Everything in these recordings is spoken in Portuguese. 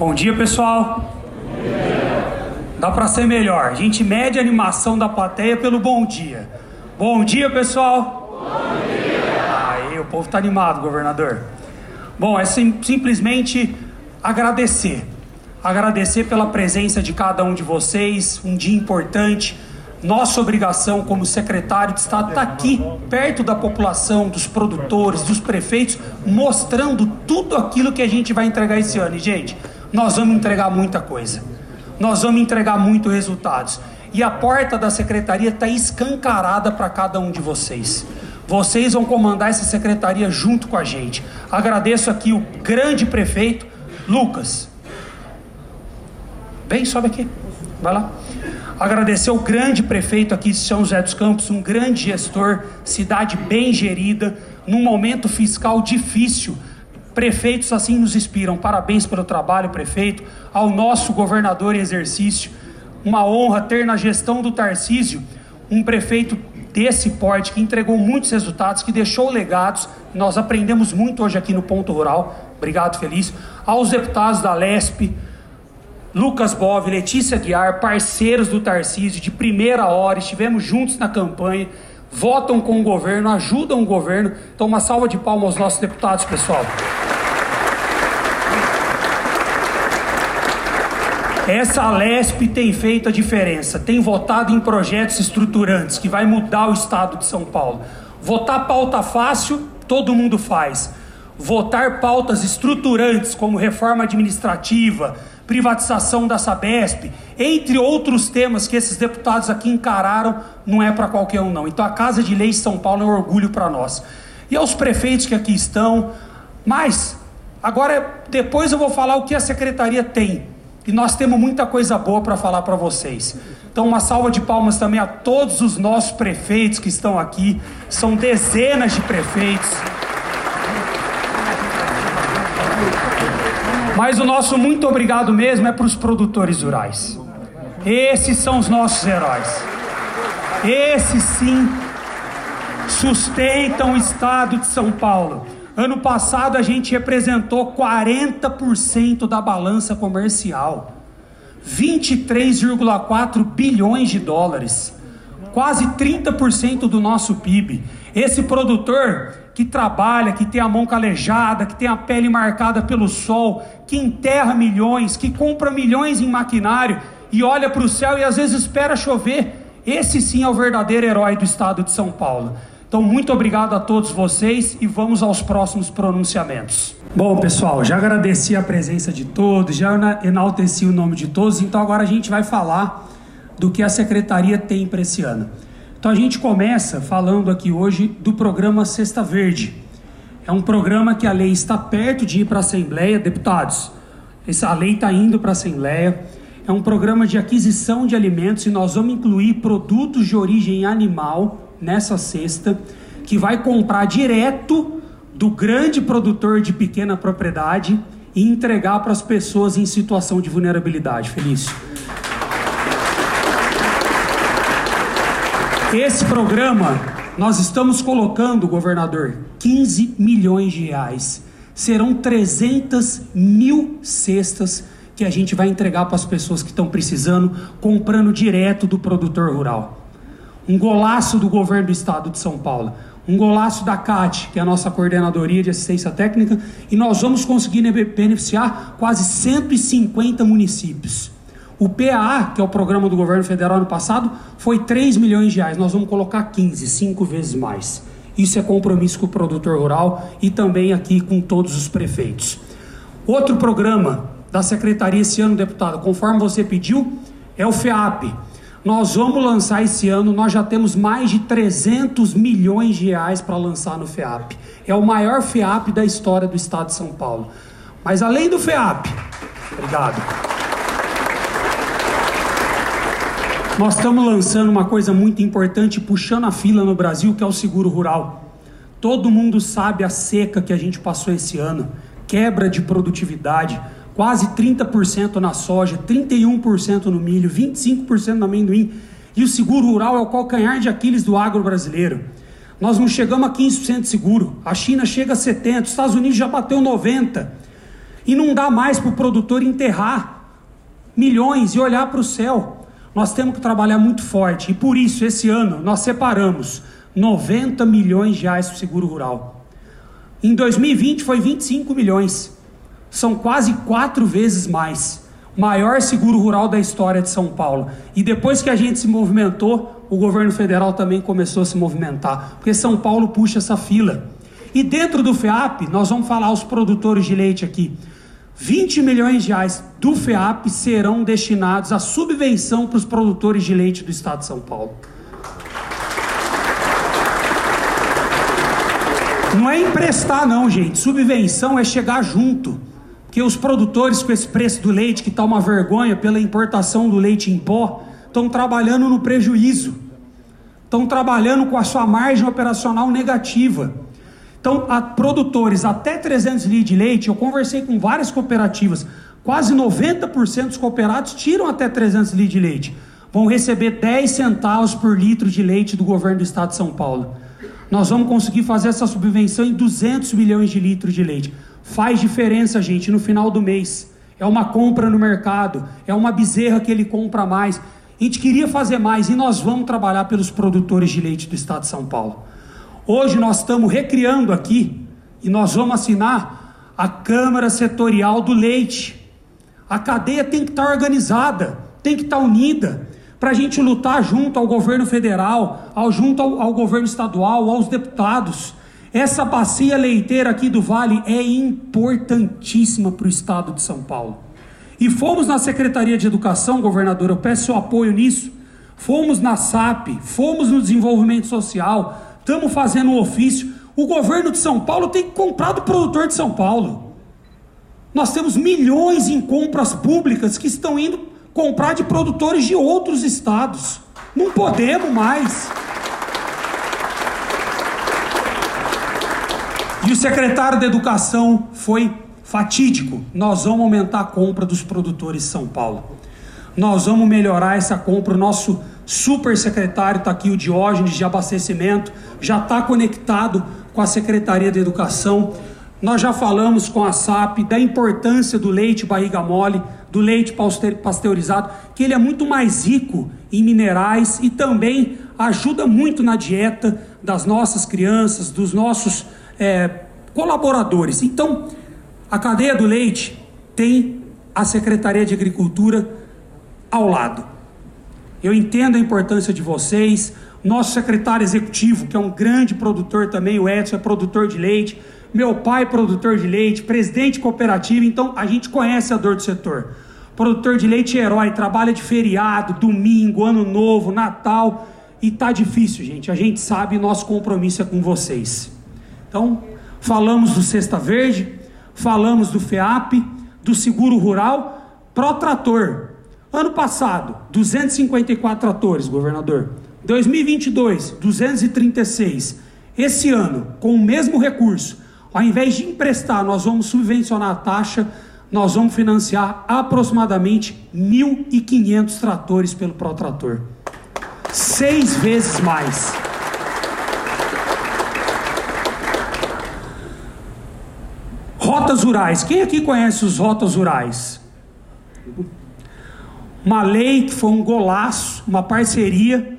Bom dia, pessoal. Dá para ser melhor. A gente mede a animação da plateia pelo bom dia. Bom dia, pessoal. Bom dia. Aí, o povo tá animado, governador. Bom, é sim, simplesmente agradecer. Agradecer pela presença de cada um de vocês. Um dia importante. Nossa obrigação como secretário de Estado está aqui, perto da população, dos produtores, dos prefeitos, mostrando tudo aquilo que a gente vai entregar esse ano. E, gente, nós vamos entregar muita coisa. Nós vamos entregar muitos resultados. E a porta da secretaria está escancarada para cada um de vocês. Vocês vão comandar essa secretaria junto com a gente. Agradeço aqui o grande prefeito, Lucas. Vem, sobe aqui. Vai lá. Agradecer o grande prefeito aqui de São José dos Campos, um grande gestor, cidade bem gerida, num momento fiscal difícil Prefeitos assim nos inspiram. Parabéns pelo trabalho, prefeito. Ao nosso governador em exercício. Uma honra ter na gestão do Tarcísio um prefeito desse porte que entregou muitos resultados, que deixou legados. Nós aprendemos muito hoje aqui no Ponto Rural. Obrigado, Felício. Aos deputados da LESP, Lucas Bove, Letícia Guiar, parceiros do Tarcísio de primeira hora, estivemos juntos na campanha, votam com o governo, ajudam o governo. Então, uma salva de palmas aos nossos deputados, pessoal. Essa Alesp tem feito a diferença, tem votado em projetos estruturantes que vai mudar o estado de São Paulo. Votar pauta fácil, todo mundo faz. Votar pautas estruturantes, como reforma administrativa, privatização da Sabesp, entre outros temas que esses deputados aqui encararam, não é para qualquer um, não. Então a Casa de Leis de São Paulo é um orgulho para nós. E aos prefeitos que aqui estão, mas agora depois eu vou falar o que a secretaria tem e nós temos muita coisa boa para falar para vocês. Então, uma salva de palmas também a todos os nossos prefeitos que estão aqui. São dezenas de prefeitos. Mas o nosso muito obrigado mesmo é para os produtores rurais. Esses são os nossos heróis. Esses sim sustentam o estado de São Paulo. Ano passado a gente representou 40% da balança comercial, 23,4 bilhões de dólares, quase 30% do nosso PIB. Esse produtor que trabalha, que tem a mão calejada, que tem a pele marcada pelo sol, que enterra milhões, que compra milhões em maquinário e olha para o céu e às vezes espera chover. Esse sim é o verdadeiro herói do estado de São Paulo. Então, muito obrigado a todos vocês e vamos aos próximos pronunciamentos. Bom, pessoal, já agradeci a presença de todos, já enalteci o nome de todos, então agora a gente vai falar do que a secretaria tem para esse ano. Então, a gente começa falando aqui hoje do programa Cesta Verde. É um programa que a lei está perto de ir para a Assembleia, deputados. Essa lei está indo para a Assembleia. É um programa de aquisição de alimentos e nós vamos incluir produtos de origem animal nessa cesta que vai comprar direto do grande produtor de pequena propriedade e entregar para as pessoas em situação de vulnerabilidade. Felício. Esse programa, nós estamos colocando, governador, 15 milhões de reais. Serão 300 mil cestas que a gente vai entregar para as pessoas que estão precisando, comprando direto do produtor rural um golaço do governo do estado de São Paulo, um golaço da CAT, que é a nossa coordenadoria de assistência técnica, e nós vamos conseguir beneficiar quase 150 municípios. O PAA, que é o programa do governo federal ano passado, foi 3 milhões de reais. Nós vamos colocar 15, cinco vezes mais. Isso é compromisso com o produtor rural e também aqui com todos os prefeitos. Outro programa da secretaria esse ano, deputado, conforme você pediu, é o FEAP nós vamos lançar esse ano, nós já temos mais de 300 milhões de reais para lançar no FEAP. É o maior FEAP da história do estado de São Paulo. Mas além do FEAP, obrigado. Nós estamos lançando uma coisa muito importante, puxando a fila no Brasil, que é o seguro rural. Todo mundo sabe a seca que a gente passou esse ano, quebra de produtividade quase 30% na soja, 31% no milho, 25% no amendoim. E o seguro rural é o calcanhar de Aquiles do agro brasileiro. Nós não chegamos a 15% de seguro. A China chega a 70%, os Estados Unidos já bateu 90%. E não dá mais para o produtor enterrar milhões e olhar para o céu. Nós temos que trabalhar muito forte. E por isso, esse ano, nós separamos 90 milhões de reais para o seguro rural. Em 2020 foi 25 milhões. São quase quatro vezes mais. Maior seguro rural da história de São Paulo. E depois que a gente se movimentou, o governo federal também começou a se movimentar. Porque São Paulo puxa essa fila. E dentro do FEAP, nós vamos falar aos produtores de leite aqui. 20 milhões de reais do FEAP serão destinados à subvenção para os produtores de leite do estado de São Paulo. Não é emprestar, não, gente. Subvenção é chegar junto. Porque os produtores, com esse preço do leite, que está uma vergonha pela importação do leite em pó, estão trabalhando no prejuízo. Estão trabalhando com a sua margem operacional negativa. Então, a produtores até 300 litros de leite, eu conversei com várias cooperativas, quase 90% dos cooperados tiram até 300 litros de leite. Vão receber 10 centavos por litro de leite do governo do estado de São Paulo. Nós vamos conseguir fazer essa subvenção em 200 milhões de litros de leite. Faz diferença, gente, no final do mês. É uma compra no mercado, é uma bezerra que ele compra mais. A gente queria fazer mais e nós vamos trabalhar pelos produtores de leite do estado de São Paulo. Hoje nós estamos recriando aqui e nós vamos assinar a Câmara Setorial do Leite. A cadeia tem que estar organizada, tem que estar unida, para a gente lutar junto ao governo federal, ao, junto ao, ao governo estadual, aos deputados. Essa bacia leiteira aqui do Vale é importantíssima para o estado de São Paulo. E fomos na Secretaria de Educação, governador, eu peço seu apoio nisso. Fomos na SAP, fomos no desenvolvimento social, estamos fazendo um ofício. O governo de São Paulo tem que comprar do produtor de São Paulo. Nós temos milhões em compras públicas que estão indo comprar de produtores de outros estados. Não podemos mais. E o secretário da Educação foi fatídico. Nós vamos aumentar a compra dos produtores de São Paulo. Nós vamos melhorar essa compra. O nosso super secretário está aqui, o Diógenes de abastecimento, já está conectado com a Secretaria da Educação. Nós já falamos com a SAP da importância do leite barriga mole, do leite pasteurizado, que ele é muito mais rico em minerais e também ajuda muito na dieta das nossas crianças, dos nossos é, colaboradores. Então, a cadeia do leite tem a Secretaria de Agricultura ao lado. Eu entendo a importância de vocês. Nosso secretário executivo, que é um grande produtor também, o Edson é produtor de leite. Meu pai produtor de leite, presidente cooperativa, então a gente conhece a dor do setor. Produtor de leite é herói, trabalha de feriado, domingo, ano novo, Natal. E tá difícil, gente. A gente sabe, nosso compromisso é com vocês. Então, falamos do Cesta Verde, falamos do FEAP, do Seguro Rural, Pro Trator. Ano passado, 254 tratores, governador. 2022, 236. Esse ano, com o mesmo recurso, ao invés de emprestar, nós vamos subvencionar a taxa, nós vamos financiar aproximadamente 1.500 tratores pelo Protrator. Seis vezes mais. Rotas rurais. Quem aqui conhece os rotas rurais? Uma lei que foi um golaço, uma parceria.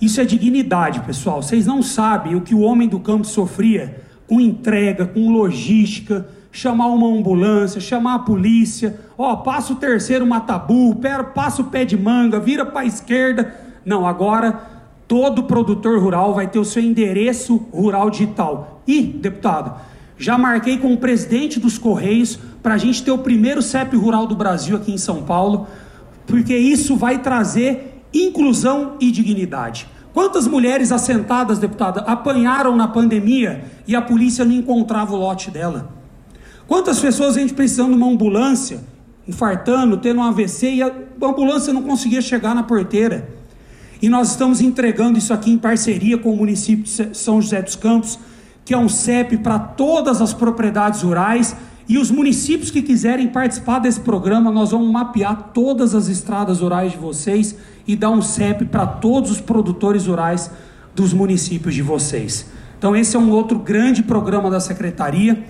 Isso é dignidade, pessoal. Vocês não sabem o que o homem do campo sofria com entrega, com logística, chamar uma ambulância, chamar a polícia. Ó, passa o terceiro matabu, passa o pé de manga, vira para a esquerda. Não, agora todo produtor rural vai ter o seu endereço rural digital. E, deputado, já marquei com o presidente dos Correios para a gente ter o primeiro CEP rural do Brasil aqui em São Paulo porque isso vai trazer inclusão e dignidade. Quantas mulheres assentadas, deputada, apanharam na pandemia e a polícia não encontrava o lote dela? Quantas pessoas a gente precisando de uma ambulância, infartando, tendo um AVC e a ambulância não conseguia chegar na porteira? E nós estamos entregando isso aqui em parceria com o município de São José dos Campos, que é um CEP para todas as propriedades rurais e os municípios que quiserem participar desse programa, nós vamos mapear todas as estradas rurais de vocês e dar um CEP para todos os produtores rurais dos municípios de vocês. Então, esse é um outro grande programa da secretaria.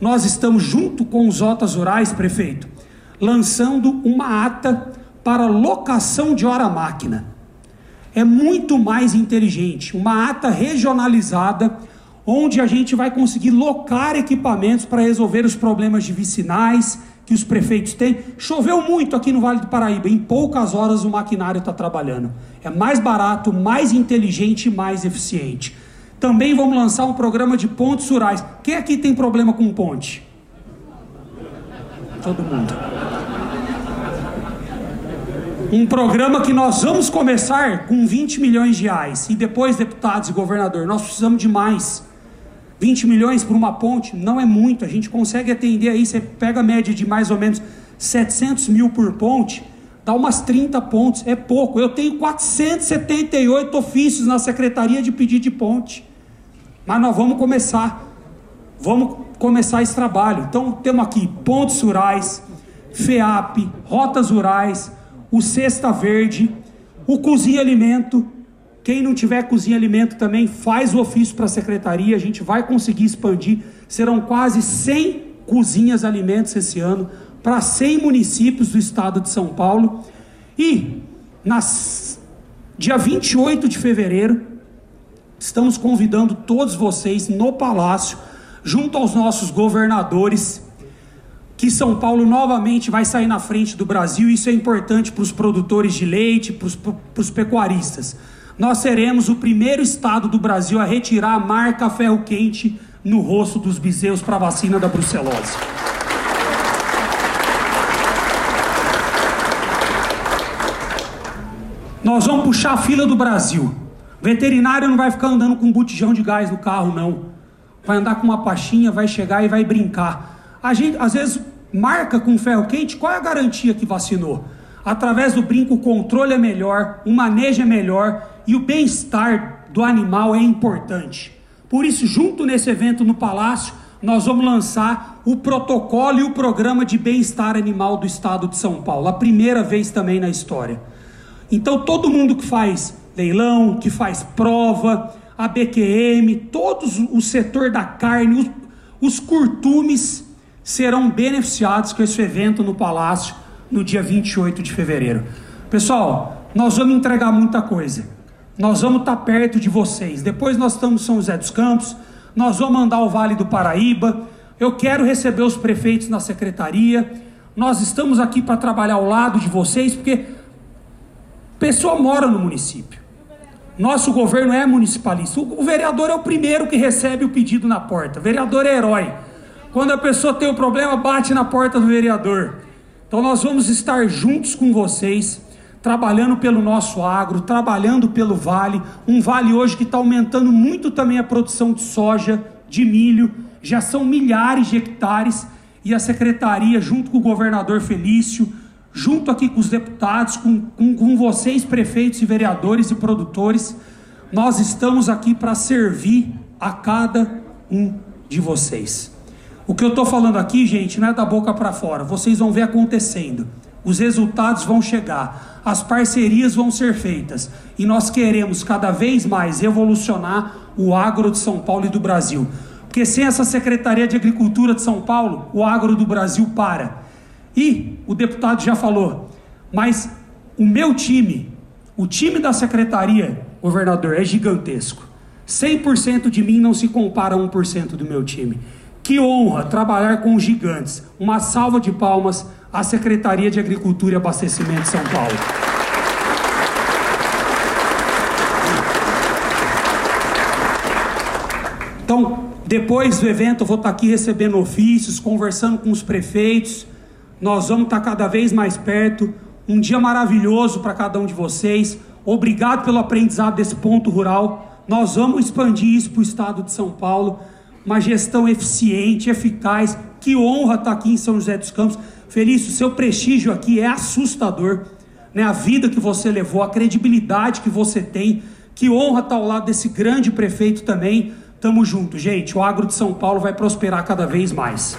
nós estamos junto com os Otas Rurais, prefeito, lançando uma ata para locação de hora máquina. É muito mais inteligente, uma ata regionalizada, onde a gente vai conseguir locar equipamentos para resolver os problemas de vicinais que os prefeitos têm. Choveu muito aqui no Vale do Paraíba, em poucas horas o maquinário está trabalhando. É mais barato, mais inteligente e mais eficiente. Também vamos lançar um programa de pontes rurais. Quem aqui tem problema com ponte? Todo mundo. Um programa que nós vamos começar com 20 milhões de reais. E depois, deputados e governador, nós precisamos de mais. 20 milhões por uma ponte não é muito. A gente consegue atender aí, você pega a média de mais ou menos 700 mil por ponte, dá umas 30 pontes, é pouco. Eu tenho 478 ofícios na secretaria de pedido de ponte. Mas nós vamos começar. Vamos começar esse trabalho. Então temos aqui pontes rurais, FEAP, rotas rurais, o Cesta Verde, o Cozinha Alimento. Quem não tiver Cozinha Alimento também faz o ofício para a secretaria, a gente vai conseguir expandir. Serão quase 100 cozinhas alimentos esse ano para 100 municípios do estado de São Paulo. E nas dia 28 de fevereiro, estamos convidando todos vocês no palácio, junto aos nossos governadores, que São Paulo novamente vai sair na frente do Brasil. Isso é importante para os produtores de leite, para os, pecuaristas. Nós seremos o primeiro estado do Brasil a retirar a marca ferro quente no rosto dos bezerros para a vacina da brucelose. Nós vamos puxar a fila do Brasil. Veterinário não vai ficar andando com um botijão de gás no carro, não. Vai andar com uma pastinha, vai chegar e vai brincar. A gente, às vezes, marca com ferro quente, qual é a garantia que vacinou? Através do brinco, o controle é melhor, o manejo é melhor e o bem-estar do animal é importante. Por isso, junto nesse evento no Palácio, nós vamos lançar o protocolo e o programa de bem-estar animal do estado de São Paulo, a primeira vez também na história. Então, todo mundo que faz leilão, que faz prova, a BQM, todo o setor da carne, os, os curtumes serão beneficiados com esse evento no Palácio no dia 28 de fevereiro. Pessoal, nós vamos entregar muita coisa. Nós vamos estar perto de vocês. Depois nós estamos em São José dos Campos, nós vamos mandar o Vale do Paraíba. Eu quero receber os prefeitos na secretaria. Nós estamos aqui para trabalhar ao lado de vocês, porque pessoa mora no município. Nosso governo é municipalista. O vereador é o primeiro que recebe o pedido na porta. O vereador é herói. Quando a pessoa tem o um problema, bate na porta do vereador. Então nós vamos estar juntos com vocês, trabalhando pelo nosso agro, trabalhando pelo vale. Um vale hoje que está aumentando muito também a produção de soja, de milho. Já são milhares de hectares. E a secretaria, junto com o governador Felício, junto aqui com os deputados, com, com, com vocês, prefeitos e vereadores e produtores, nós estamos aqui para servir a cada um de vocês. O que eu estou falando aqui, gente, não é da boca para fora, vocês vão ver acontecendo. Os resultados vão chegar, as parcerias vão ser feitas e nós queremos cada vez mais evolucionar o agro de São Paulo e do Brasil. Porque sem essa Secretaria de Agricultura de São Paulo, o agro do Brasil para. E o deputado já falou, mas o meu time, o time da secretaria, governador, é gigantesco. 100% de mim não se compara a 1% do meu time. Que honra trabalhar com gigantes. Uma salva de palmas à Secretaria de Agricultura e Abastecimento de São Paulo. Então, depois do evento, eu vou estar aqui recebendo ofícios, conversando com os prefeitos nós vamos estar cada vez mais perto. Um dia maravilhoso para cada um de vocês. Obrigado pelo aprendizado desse ponto rural. Nós vamos expandir isso para o estado de São Paulo. Uma gestão eficiente, eficaz. Que honra estar aqui em São José dos Campos. Felício, seu prestígio aqui é assustador. Né? A vida que você levou, a credibilidade que você tem. Que honra estar ao lado desse grande prefeito também. Tamo junto, gente. O agro de São Paulo vai prosperar cada vez mais.